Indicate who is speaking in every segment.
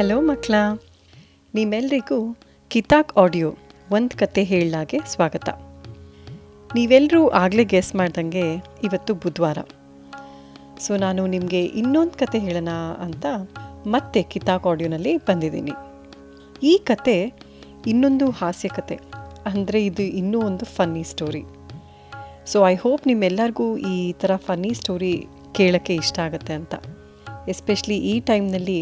Speaker 1: Hello ಮಕ್ಕಳ ನಿಮ್ಮೆಲ್ರಿಗೂ ಕಿತಾಕ್ audio ಒಂದು ಕತೆ ಹೇಳಲಾಗೆ ಸ್ವಾಗತ. ನೀವೆಲ್ಲರೂ ಆಗಲೇ ಗೆಸ್ ಮಾಡ್ದಂಗೆ ಇವತ್ತು ಬುಧವಾರ. ಸೊ ನಾನು ನಿಮಗೆ ಇನ್ನೊಂದು ಕತೆ ಹೇಳೋಣ ಅಂತ ಮತ್ತೆ ಕಿತಾಕ್ ಆಡಿಯೋನಲ್ಲಿ ಬಂದಿದ್ದೀನಿ. ಈ ಕತೆ ಇನ್ನೊಂದು ಹಾಸ್ಯ ಕತೆ, ಅಂದರೆ ಇದು ಇನ್ನೂ ಒಂದು funny story. So I hope ನಿಮ್ಮೆಲ್ಲರಿಗೂ ಈ ಥರ ಫನ್ನಿ ಸ್ಟೋರಿ ಕೇಳೋಕ್ಕೆ ಇಷ್ಟ ಆಗುತ್ತೆ ಅಂತ. ಎಸ್ಪೆಷಲಿ ಈ ಟೈಮ್ನಲ್ಲಿ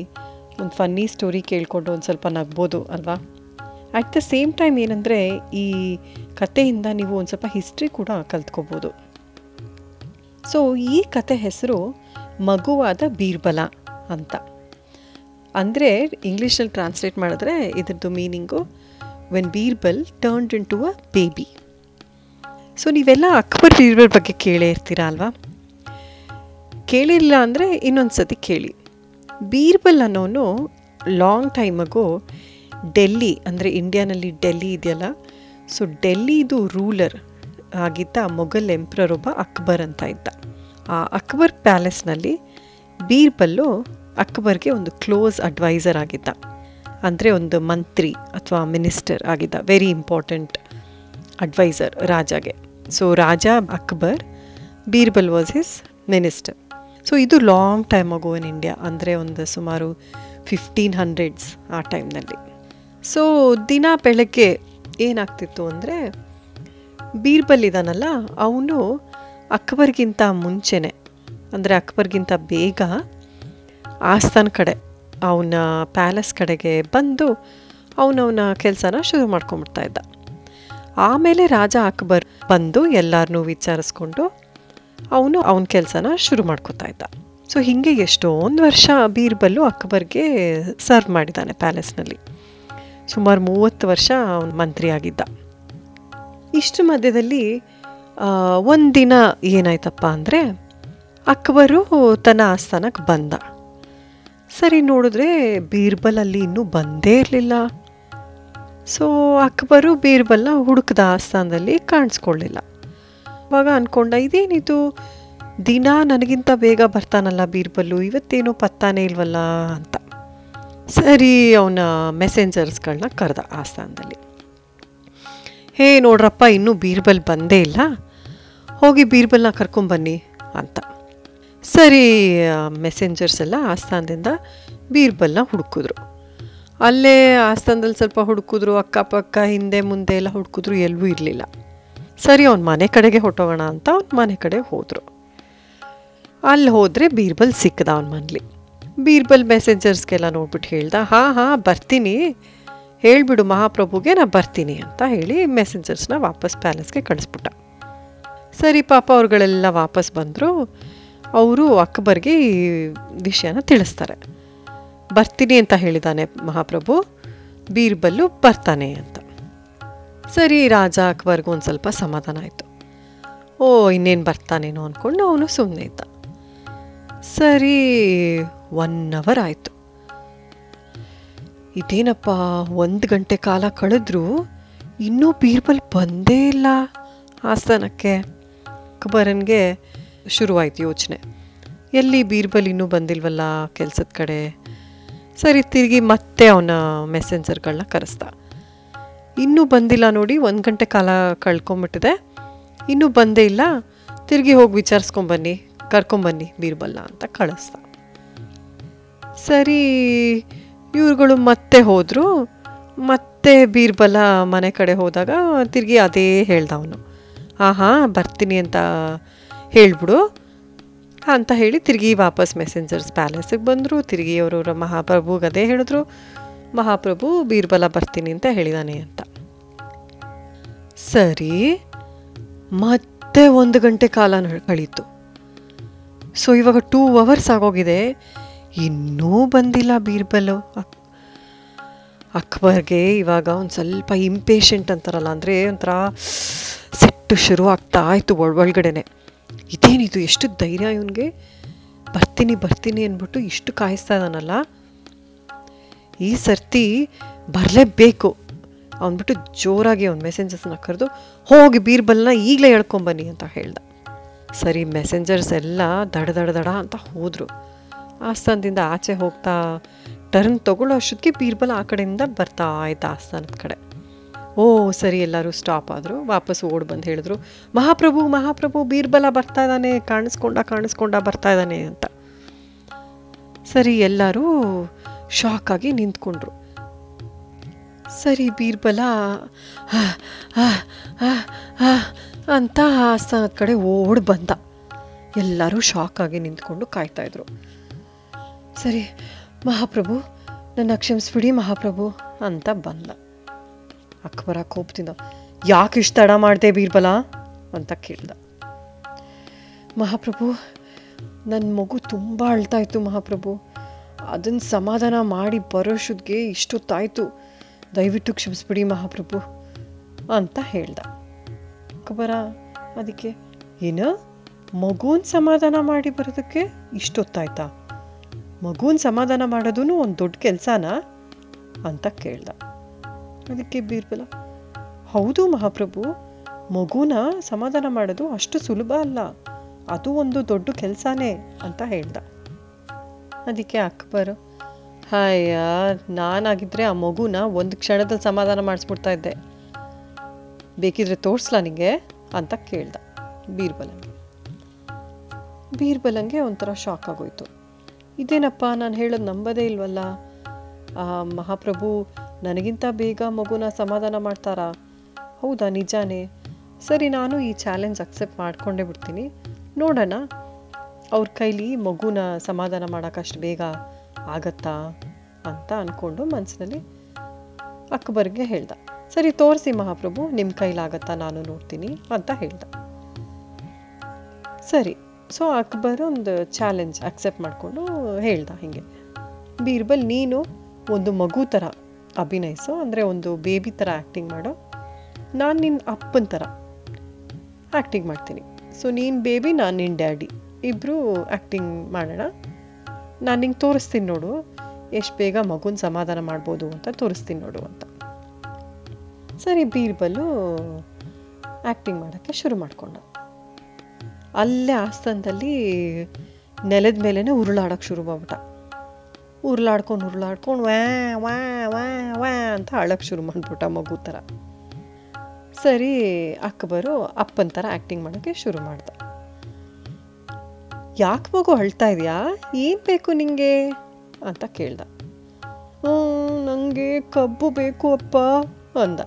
Speaker 1: ಒಂದು ಫನ್ನಿ ಸ್ಟೋರಿ ಕೇಳಿಕೊಂಡು ಒಂದು ಸ್ವಲ್ಪ ನಗ್ಬೋದು ಅಲ್ವಾ? ಅಟ್ ದ ಸೇಮ್ ಟೈಮ್ ಏನಂದರೆ ಈ ಕತೆಯಿಂದ ನೀವು ಒಂದು ಸ್ವಲ್ಪ ಹಿಸ್ಟ್ರಿ ಕೂಡ ಕಲ್ತ್ಕೋಬೋದು. ಸೊ ಈ ಕತೆ ಹೆಸರು ಮಗುವಾದ ಬೀರ್ಬಲ ಅಂತ. ಅಂದರೆ ಇಂಗ್ಲೀಷಲ್ಲಿ ಟ್ರಾನ್ಸ್ಲೇಟ್ ಮಾಡಿದ್ರೆ ಇದ್ರದ್ದು meaning when Birbal turned into a baby so ನೀವೆಲ್ಲ ಅಕ್ಬರ್ ಬೀರ್ಬಲ್ ಬಗ್ಗೆ ಕೇಳೇ ಇರ್ತೀರಾ ಅಲ್ವಾ? ಕೇಳಿಲ್ಲ ಅಂದರೆ ಇನ್ನೊಂದು ಸತಿ ಕೇಳಿ. ಬೀರ್ಬಲ್ ಅನ್ನೋನು ಲಾಂಗ್ ಟೈಮಗು ಡೆಲ್ಲಿ, ಅಂದರೆ ಇಂಡಿಯಾನಲ್ಲಿ ಡೆಲ್ಲಿ ಇದೆಯಲ್ಲ ಸೊ ಡೆಲ್ಲಿದು ರೂಲರ್ ಆಗಿದ್ದ ಮೊಘಲ್ ಎಂಪ್ರರ್ ಒಬ್ಬ ಅಕ್ಬರ್ ಅಂತ ಇದ್ದ. ಆ ಅಕ್ಬರ್ ಪ್ಯಾಲೇಸ್ನಲ್ಲಿ ಬೀರ್ಬಲ್ಲು ಅಕ್ಬರ್ಗೆ ಒಂದು ಕ್ಲೋಸ್ ಅಡ್ವೈಸರ್ ಆಗಿದ್ದ. ಅಂದರೆ ಒಂದು ಮಂತ್ರಿ ಅಥವಾ ಮಿನಿಸ್ಟರ್ ಆಗಿದ್ದ very important adviser ರಾಜಾಗೆ. So raja Akbar, Birbal was his minister so ಇದು long time ago in India ಅಂದರೆ ಒಂದು ಸುಮಾರು ಫಿಫ್ಟೀನ್ ಹಂಡ್ರೆಡ್ಸ್ ಆ ಟೈಮ್ನಲ್ಲಿ ಸೊ ದಿನ ಬೆಳಗ್ಗೆ ಏನಾಗ್ತಿತ್ತು ಅಂದರೆ, ಬೀರ್ಬಲ್ ಇದ್ದಾನಲ್ಲ ಅವನು ಅಕ್ಬರ್ಗಿಂತ ಮುಂಚೆನೆ, ಅಂದರೆ ಅಕ್ಬರ್ಗಿಂತ ಬೇಗ ಆಸ್ಥಾನ್ ಕಡೆ, ಅವನ ಪ್ಯಾಲೇಸ್ ಕಡೆಗೆ ಬಂದು ಅವನವನ ಕೆಲಸನ ಶುರು ಮಾಡ್ಕೊಂಬಿಡ್ತಾ ಇದ್ದ. ಆಮೇಲೆ ರಾಜ ಅಕ್ಬರ್ ಬಂದು ಎಲ್ಲರನ್ನೂ ವಿಚಾರಿಸ್ಕೊಂಡು ಅವನು ಅವನ ಕೆಲಸನ ಶುರು ಮಾಡ್ಕೋತಾ ಇದ್ದ. ಸೊ ಹೀಗೆ ಎಷ್ಟೊಂದು ವರ್ಷ ಬೀರ್ಬಲ್ಲು ಅಕ್ಬರ್ಗೆ ಸರ್ವ್ ಮಾಡಿದ್ದಾನೆ ಪ್ಯಾಲೇಸ್ನಲ್ಲಿ. ಸುಮಾರು ಮೂವತ್ತು ವರ್ಷ ಅವನು ಮಂತ್ರಿ ಆಗಿದ್ದ. ಇಷ್ಟು ಮಧ್ಯದಲ್ಲಿ ಒಂದಿನ ಏನಾಯ್ತಪ್ಪ ಅಂದರೆ, ಅಕ್ಬರು ತನ್ನ ಆಸ್ಥಾನಕ್ಕೆ ಬಂದ. ಸರಿ ನೋಡಿದ್ರೆ ಬೀರ್ಬಲ್ ಅಲ್ಲಿ ಇನ್ನೂ ಬಂದೇ ಇರಲಿಲ್ಲ. ಸೊ ಅಕ್ಬರು ಬೀರ್ಬಲ್ನ ಹುಡುಕದ ಆಸ್ಥಾನದಲ್ಲಿ ಕಾಣಿಸ್ಕೊಳ್ಳಿಲ್ಲ ಅವಾಗ ಅಂದ್ಕೊಂಡ ಇದೇನಿದು? ದಿನ ನನಗಿಂತ ಬೇಗ ಬರ್ತಾನಲ್ಲ ಬೀರ್ಬಲ್ಲು, ಇವತ್ತೇನೋ ಪತ್ತಾನೇ ಇಲ್ವಲ್ಲ ಅಂತ. ಸರಿ, ಅವನ ಮೆಸೆಂಜರ್ಸ್ಗಳನ್ನ ಕರೆದ ಆ ಸ್ಥಾನದಲ್ಲಿ. ಹೇ, ನೋಡ್ರಪ್ಪ, ಇನ್ನೂ ಬೀರ್ಬಲ್ ಬಂದೇ ಇಲ್ಲ. ಹೋಗಿ ಬೀರ್ಬಲ್ನ ಕರ್ಕೊಂಬನ್ನಿ ಅಂತ. ಸರಿ ಮೆಸೆಂಜರ್ಸ್ ಎಲ್ಲ ಆಸ್ಥಾನದಿಂದ ಬೀರ್ಬಲ್ನ ಹುಡುಕಿದ್ರು. ಅಲ್ಲೇ ಆಸ್ಥಾನದಲ್ಲಿ ಸ್ವಲ್ಪ ಹುಡುಕಿದ್ರು, ಅಕ್ಕಪಕ್ಕ, ಹಿಂದೆ ಮುಂದೆ ಎಲ್ಲ ಹುಡುಕಿದ್ರು, ಎಲ್ಲೂ ಇರಲಿಲ್ಲ. ಸರಿ, ಅವ್ನ ಮನೆ ಕಡೆಗೆ ಹೊಟ್ಟೋಗೋಣ ಅಂತ ಅವ್ನ ಮನೆ ಕಡೆ ಹೋದರು. ಅಲ್ಲಿ ಹೋದರೆ ಬೀರ್ಬಲ್ ಸಿಕ್ಕದ ಅವನ ಮನೇಲಿ. ಬೀರ್ಬಲ್ ಮೆಸೆಂಜರ್ಸ್ಗೆಲ್ಲ ನೋಡ್ಬಿಟ್ಟು ಹೇಳ್ದ, ಹಾಂ ಹಾಂ, ಬರ್ತೀನಿ. ಹೇಳಿಬಿಡು ಮಹಾಪ್ರಭುಗೆ, ನಾ ಬರ್ತೀನಿ ಅಂತ ಹೇಳಿ ಮೆಸೆಂಜರ್ಸ್ನ ವಾಪಸ್ ಪ್ಯಾಲೇಸ್ಗೆ ಕಳಿಸ್ಬಿಟ್ಟ. ಸರಿ, ಪಾಪ ಅವ್ರುಗಳೆಲ್ಲ ವಾಪಸ್ ಬಂದರು. ಅವರು ಅಕ್ಬರ್ಗೆ ಈ ವಿಷಯನ ತಿಳಿಸ್ತಾರೆ. ಬರ್ತೀನಿ ಅಂತ ಹೇಳಿದಾನೆ ಮಹಾಪ್ರಭು. ಬೀರ್ಬಲ್ಲು ಬರ್ತಾನೆ ಅಂತ. ಸರಿ, ರಾಜ ಅಕ್ಬರ್ಗೂ ಒಂದು ಸ್ವಲ್ಪ ಸಮಾಧಾನ ಆಯಿತು. ಓ, ಇನ್ನೇನು ಬರ್ತಾನೇನೋ ಅಂದ್ಕೊಂಡು ಅವನು ಸುಮ್ಮನೆ ಇದ್ದ. ಸರಿ ಒನ್ ಅವರ್ ಆಯಿತು. ಇದೇನಪ್ಪ, ಒಂದು ಗಂಟೆ ಕಾಲ ಕಳೆದ್ರೂ ಇನ್ನೂ ಬೀರ್ಬಲ್ ಬಂದೇ ಇಲ್ಲ ಆಸ್ಥಾನಕ್ಕೆ ಅಕ್ಬರನ್ಗೆ ಶುರುವಾಯಿತು ಯೋಚನೆ. ಎಲ್ಲಿ ಬೀರ್ಬಲ್ ಇನ್ನೂ ಬಂದಿಲ್ವಲ್ಲ ಕೆಲಸದ ಕಡೆ? ಸರಿ, ತಿರುಗಿ ಮತ್ತೆ ಅವನ ಮೆಸೆಂಜರ್ಗಳನ್ನ ಕರೆಸ್ದ. ಇನ್ನೂ ಬಂದಿಲ್ಲ ನೋಡಿ, ಒಂದು ಗಂಟೆ ಕಾಲ ಕಳ್ಕೊಂಬಿಟ್ಟಿದೆ. ಇನ್ನೂ ಬಂದೇ ಇಲ್ಲ. ತಿರುಗಿ ಹೋಗಿ ವಿಚಾರಿಸ್ಕೊಂಬನ್ನಿ, ಕರ್ಕೊಂಬನ್ನಿ ಬೀರ್ಬಲ್ಲ ಅಂತ ಕಳಿಸ್ದ. ಸರಿ, ಇವ್ರುಗಳು ಮತ್ತೆ ಹೋದರು. ಮತ್ತೆ ಬೀರ್ಬಲ ಮನೆ ಕಡೆ ಹೋದಾಗ ತಿರುಗಿ ಅದೇ ಹೇಳ್ದ ಅವನು. ಹಾಂ ಹಾಂ ಬರ್ತೀನಿ ಅಂತ ಹೇಳ್ಬಿಡು. ಅಂತ ಹೇಳಿ ತಿರುಗಿ ವಾಪಸ್ ಮೆಸೆಂಜರ್ಸ್ ಪ್ಯಾಲೇಸಿಗೆ ಬಂದರು. ತಿರುಗಿ ಅವರವರ ಮಹಾಪ್ರಭುಗೆ ಅದೇ ಹೇಳಿದ್ರು. ಮಹಾಪ್ರಭು ಬೀರ್ಬಲ ಬರ್ತೀನಿ ಅಂತ ಹೇಳಿದಾನೆ ಅಂತ. ಸರಿ, ಮತ್ತೆ ಒಂದು ಗಂಟೆ ಕಾಲ ಕಳೀತು. ಸೊ ಇವಾಗ ಟೂ ಅವರ್ಸ್ ಆಗೋಗಿದೆ. ಇನ್ನೂ ಬಂದಿಲ್ಲ ಬೀರ್ಬಲ್. ಅಕ್ಬರ್ಗೆ ಇವಾಗ ಒಂದು ಸ್ವಲ್ಪ ಇಂಪೇಷಂಟ್ ಅಂತಾರಲ್ಲ, ಅಂದರೆ ಒಂಥರ ಸೆಟ್ಟು ಶುರು ಆಗ್ತಾ ಆಯಿತು ಒಳಗಡೆನೆ. ಇದೇನಿದು, ಎಷ್ಟು ಧೈರ್ಯ ಇವನಿಗೆ? ಬರ್ತೀನಿ ಬರ್ತೀನಿ ಅಂದ್ಬಿಟ್ಟು ಇಷ್ಟು ಕಾಯಿಸ್ತಾ ಇದ್ದಾನಲ್ಲ ಈ ಸರ್ತಿ ಬರಲೇಬೇಕು. ಅವನ್ಬಿಟ್ಟು ಜೋರಾಗಿ ಅವ್ನು ಮೆಸೆಂಜರ್ಸ್ನ ಕರೆದು, ಹೋಗಿ ಬೀರ್ಬಲ್ನ ಈಗಲೇ ಹೇಳ್ಕೊಂಬನ್ನಿ ಅಂತ ಹೇಳ್ದ. ಸರಿ ಮೆಸೆಂಜರ್ಸ್ ಎಲ್ಲ ದಡ ದಡ ದಡ ಅಂತ ಹೋದರು. ಆಸ್ಥಾನದಿಂದ ಆಚೆ ಹೋಗ್ತಾ ಟರ್ನ್ ತೊಗೊಳ್ಳೋ ಅಷ್ಟೊತ್ತಿಗೆ ಬೀರ್ಬಲ್ ಆ ಕಡೆಯಿಂದ ಬರ್ತಾ ಆಯ್ತು ಆಸ್ಥಾನದ ಕಡೆ. ಓ, ಸರಿ, ಎಲ್ಲರೂ ಸ್ಟಾಪ್ ಆದರು. ವಾಪಸ್ ಓಡ್ ಬಂದು ಹೇಳಿದ್ರು, ಮಹಾಪ್ರಭು ಮಹಾಪ್ರಭು, ಬೀರ್ಬಲ ಬರ್ತಾ ಇದ್ದಾನೆ, ಕಾಣಿಸ್ಕೊಂಡ ಕಾಣಿಸ್ಕೊಂಡ ಬರ್ತಾ ಇದ್ದಾನೆ ಅಂತ. ಸರಿ, ಎಲ್ಲರೂ ಶಾಕ್ ಆಗಿ ನಿಂತ್ಕೊಂಡ್ರು. ಸರಿ ಬೀರ್ಬಲ ಅಂತ ಆಸ್ಥಾನದ ಕಡೆ ಓಡ್ ಬಂದ. ಎಲ್ಲರೂ ಶಾಕ್ ಆಗಿ ನಿಂತ್ಕೊಂಡು ಕಾಯ್ತಾ ಇದ್ರು. ಸರಿ, ಮಹಾಪ್ರಭು, ನನ್ನ ಕ್ಷಮಿಸ್ಬಿಡಿ ಮಹಾಪ್ರಭು ಅಂತ ಬಂದ. ಅಕ್ಬರ ಕೋಪದಿಂದ, ಯಾಕೆ ಇಷ್ಟು ತಡ ಮಾಡಿದೆ ಬೀರ್ಬಲ ಅಂತ ಕೇಳ್ದ. ಮಹಾಪ್ರಭು ನನ್ನ ಮಗು ತುಂಬ ಅಳ್ತಾಯಿತ್ತು ಮಹಾಪ್ರಭು. ಅದನ್ನು ಸಮಾಧಾನ ಮಾಡಿ ಬರೋಷ್ಟೊತ್ತಿಗೆ ಇಷ್ಟೊತ್ತಾಯಿತು. ದಯವಿಟ್ಟು ಕ್ಷಮಿಸ್ಬಿಡಿ ಮಹಾಪ್ರಭು, ಅಂತ ಹೇಳ್ದ. ಅಕ್ಬರ ಅದಕ್ಕೆ, ಏನು? ಮಗುನ ಸಮಾಧಾನ ಮಾಡಿ ಬರೋದಕ್ಕೆ ಇಷ್ಟೊತ್ತಾಯ್ತಾ? ಮಗುನ ಸಮಾಧಾನ ಮಾಡೋದೂ ಒಂದು ದೊಡ್ಡ ಕೆಲಸನಾ? ಅಂತ ಕೇಳ್ದ. ಅದಕ್ಕೆ ಬೀರ್ಬಲ, ಹೌದು ಮಹಾಪ್ರಭು, ಮಗುನ ಸಮಾಧಾನ ಮಾಡೋದು ಅಷ್ಟು ಸುಲಭ ಅಲ್ಲ. ಅದು ಒಂದು ದೊಡ್ಡ ಕೆಲಸನೇ, ಅಂತ ಹೇಳ್ದ. ಅದಕ್ಕೆ ಅಕ್ಬರು. ಹಾಯ ನಾನಾಗಿದ್ದರೆ ಆ ಮಗುನ ಒಂದು ಕ್ಷಣದಲ್ಲಿ ಸಮಾಧಾನ ಮಾಡಿಸ್ಬಿಡ್ತಾ ಇದ್ದೆ. ಬೇಕಿದ್ರೆ ತೋರಿಸ್ಲಾ ನಿಂಗೆ ಅಂತ ಕೇಳ್ದ. ಬೀರ್ಬಲಂಗೆ ಬೀರ್ಬಲಂಗೆ ಒಂಥರ ಶಾಕ್ ಆಗೋಯ್ತು. ಇದೇನಪ್ಪ, ನಾನು ಹೇಳೋದು ನಂಬದೇ ಇಲ್ವಲ್ಲ? ಮಹಾಪ್ರಭು, ನನಗಿಂತ ಬೇಗ ಮಗುನ ಸಮಾಧಾನ ಮಾಡ್ತಾರಾ? ಹೌದಾ, ನಿಜಾನೇ? ಸರಿ, ನಾನು ಈ ಚಾಲೆಂಜ್ ಅಕ್ಸೆಪ್ಟ್ ಮಾಡ್ಕೊಂಡೇ ಬಿಡ್ತೀನಿ. ನೋಡೋಣ. ಅವ್ರ ಕೈಲಿ ಮಗುನ ಸಮಾಧಾನ ಮಾಡೋಕ್ಕಷ್ಟು ಬೇಗ ಆಗತ್ತಾ ಅಂತ ಅಂದ್ಕೊಂಡು ಮನಸ್ಸಿನಲ್ಲಿ ಅಕ್ಬರ್ಗೆ ಹೇಳ್ದ. ಸರಿ, ತೋರಿಸಿ ಮಹಾಪ್ರಭು ನಿಮ್ಮ ಕೈಲಾಗತ್ತಾ ನಾನು ನೋಡ್ತೀನಿ ಅಂತ ಹೇಳ್ದ. ಸರಿ, ಸೊ ಅಕ್ಬರ್ ಒಂದು ಚಾಲೆಂಜ್ ಅಕ್ಸೆಪ್ಟ್ ಮಾಡಿಕೊಂಡು ಹೇಳ್ದ ಹೀಗೆ. ಬೀರ್ಬಲ್, ನೀನು ಒಂದು ಮಗು ಥರ ಅಭಿನಯಿಸು, ಅಂದರೆ ಒಂದು ಬೇಬಿ ಥರ ಆ್ಯಕ್ಟಿಂಗ್ ಮಾಡೋ. ನಾನು ನಿನ್ನ ಅಪ್ಪನ ಥರ ಆ್ಯಕ್ಟಿಂಗ್ ಮಾಡ್ತೀನಿ. ಸೊ ನೀನು ಬೇಬಿ, ನಾನು ನಿನ್ನ ಡ್ಯಾಡಿ. ಇಬ್ಬರು ಆ್ಯಕ್ಟಿಂಗ್ ಮಾಡೋಣ. ನಾನು ನಿಂಗೆ ತೋರಿಸ್ತೀನಿ ನೋಡು. ಎಷ್ಟು ಬೇಗ ಮಗುನ ಸಮಾಧಾನ ಮಾಡ್ಬೋದು ಅಂತ ತೋರಿಸ್ತೀನಿ ನೋಡು ಅಂತ. ಸರಿ ಬೀರ್ಬಲ್ಲು ಆ್ಯಕ್ಟಿಂಗ್ ಮಾಡೋಕ್ಕೆ ಶುರು ಮಾಡಿಕೊಂಡ ಅಲ್ಲೇ ಆಸ್ಥಾನದಲ್ಲಿ ನೆಲದ ಮೇಲೇ ಉರುಳಾಡೋಕ್ಕೆ ಶುರು ಮಾಡ್ಬಿಟ್ಟ. ಉರುಳಾಡ್ಕೊಂಡು ಉರುಳಾಡ್ಕೊಂಡು ವ್ಯಾ ವ್ಯಾ ವ್ಯಾ ವ್ಯಾ ಅಂತ ಅಳಕ್ಕೆ ಶುರು ಮಾಡಿಬಿಟ್ಟ ಮಗು ಥರ ಸರಿ, ಅಕ್ಬರು ಅಪ್ಪನ ಥರ ಆ್ಯಕ್ಟಿಂಗ್ ಮಾಡೋಕ್ಕೆ ಶುರು ಮಾಡ್ದ. ಯಾಕೆ ಮಗು ಅಳ್ತಾ ಇದೆಯಾ? ಏನು ಬೇಕು ನಿಮಗೆ ಅಂತ ಕೇಳ್ದ. ನನಗೆ ಕಬ್ಬು ಬೇಕು ಅಪ್ಪ ಅಂದ.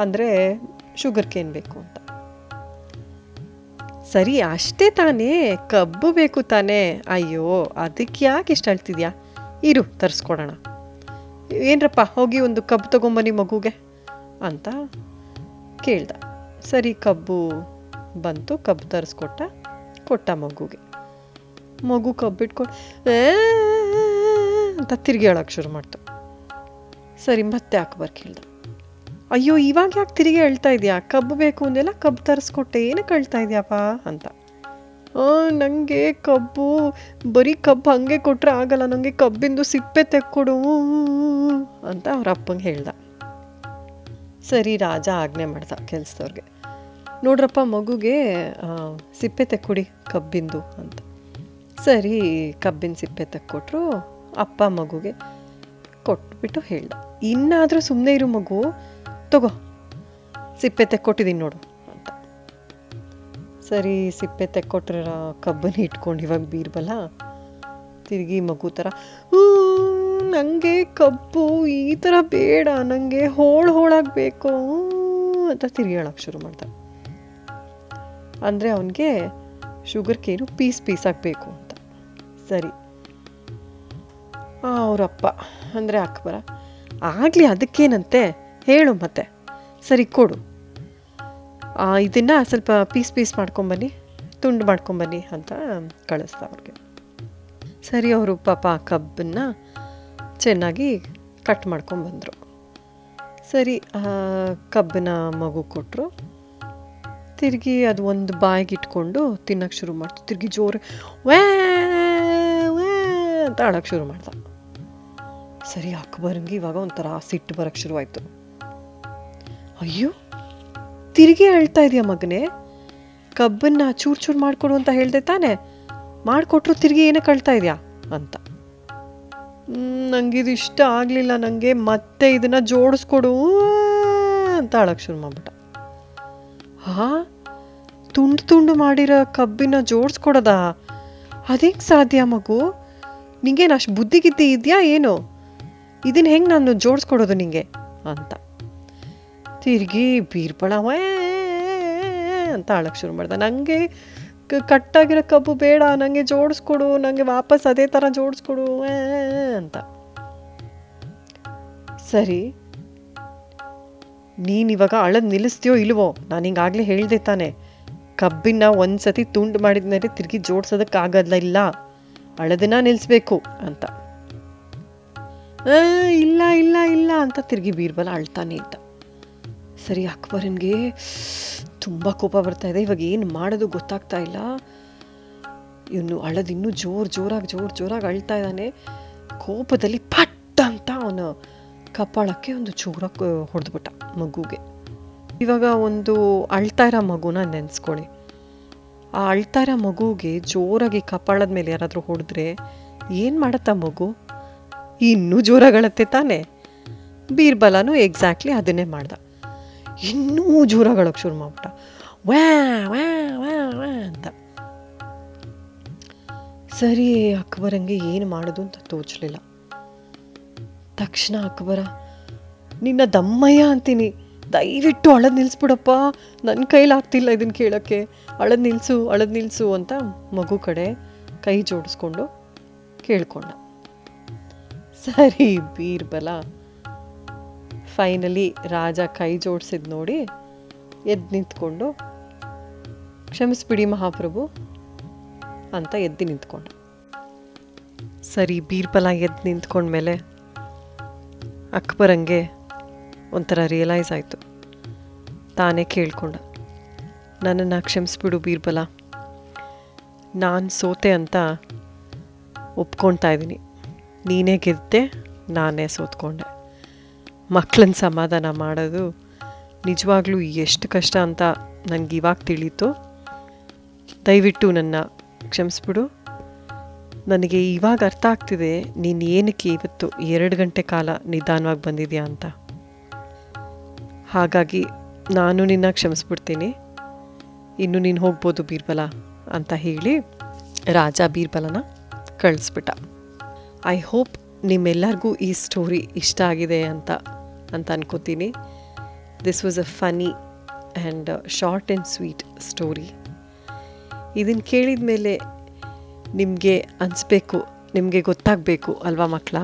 Speaker 1: ಅಂದರೆ ಶುಗರ್ ಕೇನ್ ಬೇಕು ಅಂತ. ಸರಿ, ಅಷ್ಟೇ ತಾನೇ, ಕಬ್ಬು ಬೇಕು ತಾನೇ. ಅಯ್ಯೋ, ಅದಕ್ಕೆ ಯಾಕೆ ಇಷ್ಟು ಅಳ್ತಿದ್ಯಾ? ಇರು, ತರಿಸ್ಕೊಡೋಣ. ಏನರಪ್ಪ, ಹೋಗಿ ಒಂದು ಕಬ್ಬು ತಗೊಂಬನ್ನಿ ಮಗುಗೆ ಅಂತ ಕೇಳ್ದ. ಸರಿ, ಕಬ್ಬು ಬಂತು, ಕಬ್ಬು ತರಿಸ್ಕೊಟ್ಟ. ಕೊಟ್ಟ ಮಗುಗೆ. ಮಗು ಕಬ್ಬಿಟ್ಕೊಂಡು ಅಂತ ತಿರುಗಿ ಹೇಳೋಕ್ಕೆ ಶುರು ಮಾಡ್ತು. ಸರಿ, ಮತ್ತೆ ಅಕ್ಬರ್ ಕೇಳ್ದ ಅಯ್ಯೋ, ಇವಾಗ ಯಾಕೆ ತಿರುಗಿ ಹೇಳ್ತಾ ಇದೆಯಾ? ಕಬ್ಬು ಬೇಕು ಅಂದೆಲ್ಲ ಕಬ್ಬು ತರಿಸ್ಕೊಟ್ಟೆ ಏನಕ್ಕೆ ಹೇಳ್ತಾ ಇದೆಯಪ್ಪ ಅಂತ. ನನಗೆ ಕಬ್ಬು, ಬರೀ ಕಬ್ಬು ಹಂಗೆ ಕೊಟ್ಟರೆ ಆಗಲ್ಲ ನನಗೆ ಕಬ್ಬಿಂದು ಸಿಪ್ಪೆ ತೆಕ್ಕೊಡು ಅಂತ ಅವ್ರ ಅಪ್ಪಂಗೆ ಹೇಳ್ದ. ಸರಿ, ರಾಜ ಆಜ್ಞೆ ಮಾಡ್ದ ಕೆಲಸದವ್ರಿಗೆ. ನೋಡ್ರಪ್ಪ ಮಗುಗೆ ಸಿಪ್ಪೆ ತೆಕ್ಕೊಡಿ ಕಬ್ಬಿಂದು ಅಂತ. ಸರಿ, ಕಬ್ಬಿನ ಸಿಪ್ಪೆ ತೆಕ್ಕೊಟ್ರು, ಅಪ್ಪ ಮಗುಗೆ ಕೊಟ್ಬಿಟ್ಟು ಹೇಳ್ದ. ಇನ್ನಾದರೂ ಸುಮ್ಮನೆ ಇರು ಮಗು, ತಗೋ, ಸಿಪ್ಪೆ ತೆಕ್ಕೊಟ್ಟಿದ್ದೀನಿ ನೋಡು ಅಂತ. ಸರಿ, ಸಿಪ್ಪೆ ತೆಕ್ಕೊಟ್ರೆ ಕಬ್ಬನ್ನ ಇಟ್ಕೊಂಡು ಇವಾಗ ಬೀರ್ಬಲ್ಲ? ತಿರುಗಿ ಮಗು ಥರ ನನಗೆ ಕಬ್ಬು ಈ ಥರ ಬೇಡ ನನಗೆ ಹೋಳು ಹೋಳಾಗಬೇಕು ಅಂತ ತಿರುಗಿ ಹೇಳೋಕ್ಕೆ ಶುರು ಮಾಡ್ದ ಅಂದರೆ ಅವನಿಗೆ ಶುಗರ್ ಕೇನು ಪೀಸ್ ಪೀಸ್ ಆಗಬೇಕು ಅಂತ. ಸರಿ. ಅವರಪ್ಪ. ಅಂದರೆ ಅಕ್ಬರ. ಆಗಲಿ ಅದಕ್ಕೇನಂತೆ? ಹೇಳು ಮತ್ತೆ. ಸರಿ, ಕೊಡು. ಇದನ್ನು ಸ್ವಲ್ಪ ಪೀಸ್ ಪೀಸ್ ಮಾಡ್ಕೊಂಬನ್ನಿ. ತುಂಡು ಮಾಡ್ಕೊಂಬನ್ನಿ ಅಂತ ಕಳಿಸ್ದ ಅವ್ರಿಗೆ. ಸರಿ, ಅವರು ಪಾಪ ಆ ಕಬ್ಬನ್ನು ಚೆನ್ನಾಗಿ ಕಟ್ ಮಾಡ್ಕೊಂಬಂದರು. ಸರಿ ಕಬ್ಬನ್ನ ಮಗು ಕೊಟ್ಟರು ತಿರುಗಿ ಅದು ಒಂದು ಬಾಯಿಗೆ ಇಟ್ಕೊಂಡು ತಿನ್ನಕ್ಕೆ ಶುರು ಮಾಡ್ತು. ತಿರುಗಿ ಜೋರು ವ್ಯಾ ವ್ಯಾ ಅಂತ ಆಡೋಕ್ಕೆ ಶುರು ಮಾಡ್ದ. ಸರಿ ಅಕ್ಬರಂಗೆ ಇವಾಗ ಒಂಥರ ಸಿಟ್ಟು ಬರೋಕ್ಕೆ ಶುರುವಾಯಿತು. ಅಯ್ಯೋ, ತಿರುಗಿ ಹೇಳ್ತಾ ಇದೆಯಾ ಮಗನೇ? ಕಬ್ಬನ್ನ ಚೂರು ಚೂರು ಮಾಡಿಕೊಡು ಅಂತ ಹೇಳಿದೆ ತಾನೆ. ಮಾಡಿಕೊಟ್ರು ತಿರುಗಿ ಏನಕ್ಕೆ ಅಳ್ತಾ ಇದೆಯಾ? ಅಂತ. ನನಗಿದು ಇಷ್ಟ ಆಗಲಿಲ್ಲ ನನಗೆ ಮತ್ತೆ ಇದನ್ನು ಜೋಡಿಸ್ಕೊಡು ಅಂತ ಅಳಕ್ಕೆ ಶುರು ಮಾಡ್ಬಿಟ್ಟ. ಹಾ? ತುಂಡು ತುಂಡು ಮಾಡಿರೋ ಕಬ್ಬಿನ ಜೋಡಿಸ್ಕೊಡೋದಾ? ಅದೇಗೆ ಸಾಧ್ಯ ಮಗು? ನಿಂಗೇನು ಅಷ್ಟು ಬುದ್ಧಿಗಿದ್ದಿ ಇದೆಯಾ ಏನು? ಇದನ್ನ ಹೆಂಗೆ ನಾನು ಜೋಡಿಸ್ಕೊಡೋದು ನಿಂಗೆ? ಅಂತ. ತಿರುಗಿ ಬೀರ್ಪಣ ವೇ ಅಂತ ಅಳಕ್ಕೆ ಶುರು ಮಾಡ್ದೆ. ನನಗೆ ಕಟ್ಟಾಗಿರೋ ಕಬ್ಬು ಬೇಡ ನನಗೆ ಜೋಡಿಸ್ಕೊಡು ನನಗೆ ವಾಪಸ್ ಅದೇ ಥರ ಜೋಡಿಸ್ಕೊಡು ಅಂತ. ಸರಿ. ನೀನು ಇವಾಗ ಅಳದ್ ನಿಲ್ಲಿಸ್ತೀಯೋ ಇಲ್ವೋ? ನಾನು ಹಿಂಗಾಗಲೇ ಹೇಳ್ದೆ ತಾನೆ. ಕಬ್ಬಿನ ಒಂದು ಸತಿ ತುಂಡು ಮಾಡಿದ್ಮೇಲೆ ತಿರುಗಿ ಜೋಡ್ಸೋದಕ್ಕಾಗಲ್ಲ ಇಲ್ಲ. ಅಳದನ್ನ ನಿಲ್ಲಿಸ್ಬೇಕು ಅಂತ. "ಆ, ಇಲ್ಲ ಇಲ್ಲ ಇಲ್ಲ ಅಂತ ತಿರುಗಿ ಬೀರ್ಬಲ ಅಳ್ತಾನೆ ಇದ್ದ. ಸರಿ ಅಕ್ಬರನ್ಗೆ ತುಂಬ ಕೋಪ ಬರ್ತಾ ಇದೆ. ಇವಾಗ ಏನು ಮಾಡೋದು ಗೊತ್ತಾಗ್ತಾ ಇಲ್ಲ. ಇವನು ಅಳದಿನ್ನೂ ಜೋರು ಜೋರಾಗಿ ಜೋರು ಜೋರಾಗಿ ಅಳ್ತಾ ಇದ್ದಾನೆ. ಕೋಪದಲ್ಲಿ ಪಟ್ ಅಂತ ಅವನು ಕಪಾಳಕ್ಕೆ ಒಂದು ಚೂರ ಹೊಡೆದ್ಬಿಟ್ಟ ಮಗುಗೆ. ಇವಾಗ ಒಂದು ಅಳ್ತಾ ಇರೋ ಮಗುನ ನೆನೆಸ್ಕೊಳ್ಳಿ. ಆ ಅಳ್ತಾ ಇರೋ ಮಗುಗೆ ಜೋರಾಗಿ ಕಪಾಳದ ಮೇಲೆ ಯಾರಾದರೂ ಹೊಡೆದ್ರೆ ಏನು ಮಾಡತ್ತ ಮಗು? ಇನ್ನೂ ಜೋರಾಗಳತ್ತೆ ತಾನೇ. ಬೀರ್ಬಲನು ಎಕ್ಸಾಕ್ಟ್ಲಿ ಅದನ್ನೇ ಮಾಡ್ದ. ಇನ್ನೂ ಜೋರಾಗಳಕ್ಕೆ ಶುರು ಮಾಡ್ಬಿಟ್ಟ. ವ್ಯಾ ವ್ಯಾ ವ್ಯಾ ವ್ಯಾ ಅಂತ. ಸರಿ, ಅಕ್ಬರಂಗೆ ಏನು ಮಾಡೋದು ಅಂತ ತೋಚಲಿಲ್ಲ. ತಕ್ಷಣ ಅಕ್ಬರ, ನಿನ್ನ ದಮ್ಮಯ್ಯ ಅಂತೀನಿ. ದಯವಿಟ್ಟು ಅಳದ್ ನಿಲ್ಲಿಸ್ಬಿಡಪ್ಪ ನನ್ನ ಕೈಲಾಗ್ತಿಲ್ಲ ಇದನ್ನು ಕೇಳೋಕ್ಕೆ. ಅಳದ್ ನಿಲ್ಲಿಸು ಅಳದ್ ನಿಲ್ಲಿಸು ಅಂತ ಮಗು ಕಡೆ ಕೈ ಜೋಡಿಸ್ಕೊಂಡು ಕೇಳ್ಕೊಂಡ. ಸರಿ ಬೀರ್ಬಲ. ಫೈನಲಿ ರಾಜ ಕೈ ಜೋಡಿಸಿದ್ ನೋಡಿ ಎದ್ದು ನಿಂತ್ಕೊಂಡು, ಕ್ಷಮಿಸ್ಬಿಡಿ ಮಹಾಪ್ರಭು ಅಂತ ಎದ್ದು ನಿಂತ್ಕೊಂಡ. ಸರಿ ಬೀರ್ಬಲ ಎದ್ದು ನಿಂತ್ಕೊಂಡ್ಮೇಲೆ ಅಕ್ಬರಂಗೆ ಒಂಥರ ರಿಯಲೈಸ್ ಆಯಿತು. ತಾನೇ ಕೇಳ್ಕೊಂಡ. ನನ್ನನ್ನು ಕ್ಷಮಿಸ್ಬಿಡು ಬೀರ್ಬಲ. ನಾನು ಸೋತೆ ಅಂತ ಒಪ್ಕೊಳ್ತಾ ಇದ್ದೀನಿ. ನೀನೇ ಗೆದ್ದೆ, ನಾನೇ ಸೋತ್ಕೊಂಡೆ. ಮಕ್ಕಳನ್ನ ಸಮಾಧಾನ ಮಾಡೋದು ನಿಜವಾಗ್ಲೂ ಎಷ್ಟು ಕಷ್ಟ ಅಂತ ನನಗೆ ಇವಾಗ ತಿಳಿತು ದಯವಿಟ್ಟು ನನ್ನ ಕ್ಷಮಿಸ್ಬಿಡು. ನನಗೆ ಇವಾಗ ಅರ್ಥ ಆಗ್ತಿದೆ ನೀನು ಏನಕ್ಕೆ ಇವತ್ತು ಎರಡು ಗಂಟೆ ಕಾಲ ನಿಧಾನವಾಗಿ ಬಂದಿದೆಯಾ ಅಂತ. ಹಾಗಾಗಿ ನಾನು ನಿನ್ನ ಕ್ಷಮಿಸ್ಬಿಡ್ತೀನಿ. ಇನ್ನು ನೀನು ಹೋಗ್ಬೋದು ಬೀರ್ಬಲ ಅಂತ ಹೇಳಿ ರಾಜ ಬೀರ್ಬಲನ ಕಳಿಸ್ಬಿಟ್ಟ. ಐ ಹೋಪ್ ನಿಮ್ಮೆಲ್ಲರಿಗೂ ಈ ಸ್ಟೋರಿ ಇಷ್ಟ ಆಗಿದೆ ಅಂತ ಅಂತ ಅನ್ಕೋತೀನಿ. This was a funny and short and sweet story ಇದನ್ನು ಕೇಳಿದ ಮೇಲೆ ನಿಮಗೆ ಅನಿಸ್ಬೇಕು, ನಿಮಗೆ ಗೊತ್ತಾಗಬೇಕು ಅಲ್ವಾ ಮಕ್ಕಳ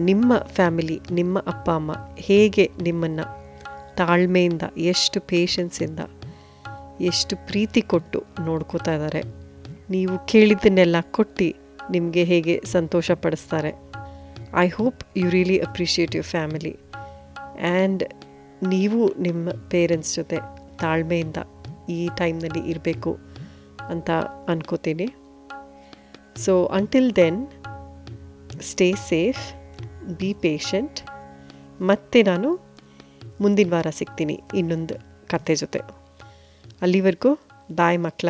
Speaker 1: ನಿಮ್ಮ ಫ್ಯಾಮಿಲಿ, ನಿಮ್ಮ ಅಪ್ಪ, ಅಮ್ಮ ಹೇಗೆ ನಿಮ್ಮನ್ನು ತಾಳ್ಮೆಯಿಂದ, ಎಷ್ಟು ಪೇಷನ್ಸಿಂದ ಎಷ್ಟು ಪ್ರೀತಿ ಕೊಟ್ಟು ನೋಡ್ಕೋತಾ ಇದ್ದಾರೆ? ನೀವು ಕೇಳಿದ್ದನ್ನೆಲ್ಲ ಕೊಟ್ಟು ನಿಮಗೆ ಹೇಗೆ ಸಂತೋಷ ಪಡಿಸ್ತಾರೆ? I hope you really appreciate your family and ನೀವು ನಿಮ್ಮ ಪೇರೆಂಟ್ಸ್ ಜೊತೆ ತಾಳ್ಮೆಯಿಂದ ಈ ಟೈಮ್ನಲ್ಲಿ ಇರಬೇಕು ಅಂತ ಅನ್ಕೋತೀನಿ. So until then stay safe be patient ಮತ್ತೆ ನಾನು ಮುಂದಿನ ವಾರ ಸಿಗ್ತೀನಿ ಇನ್ನೊಂದು ಕತೆ ಜೊತೆ. ಅಲ್ಲಿವರೆಗೂ ಬಾಯ್ ಮಕ್ಕಳ.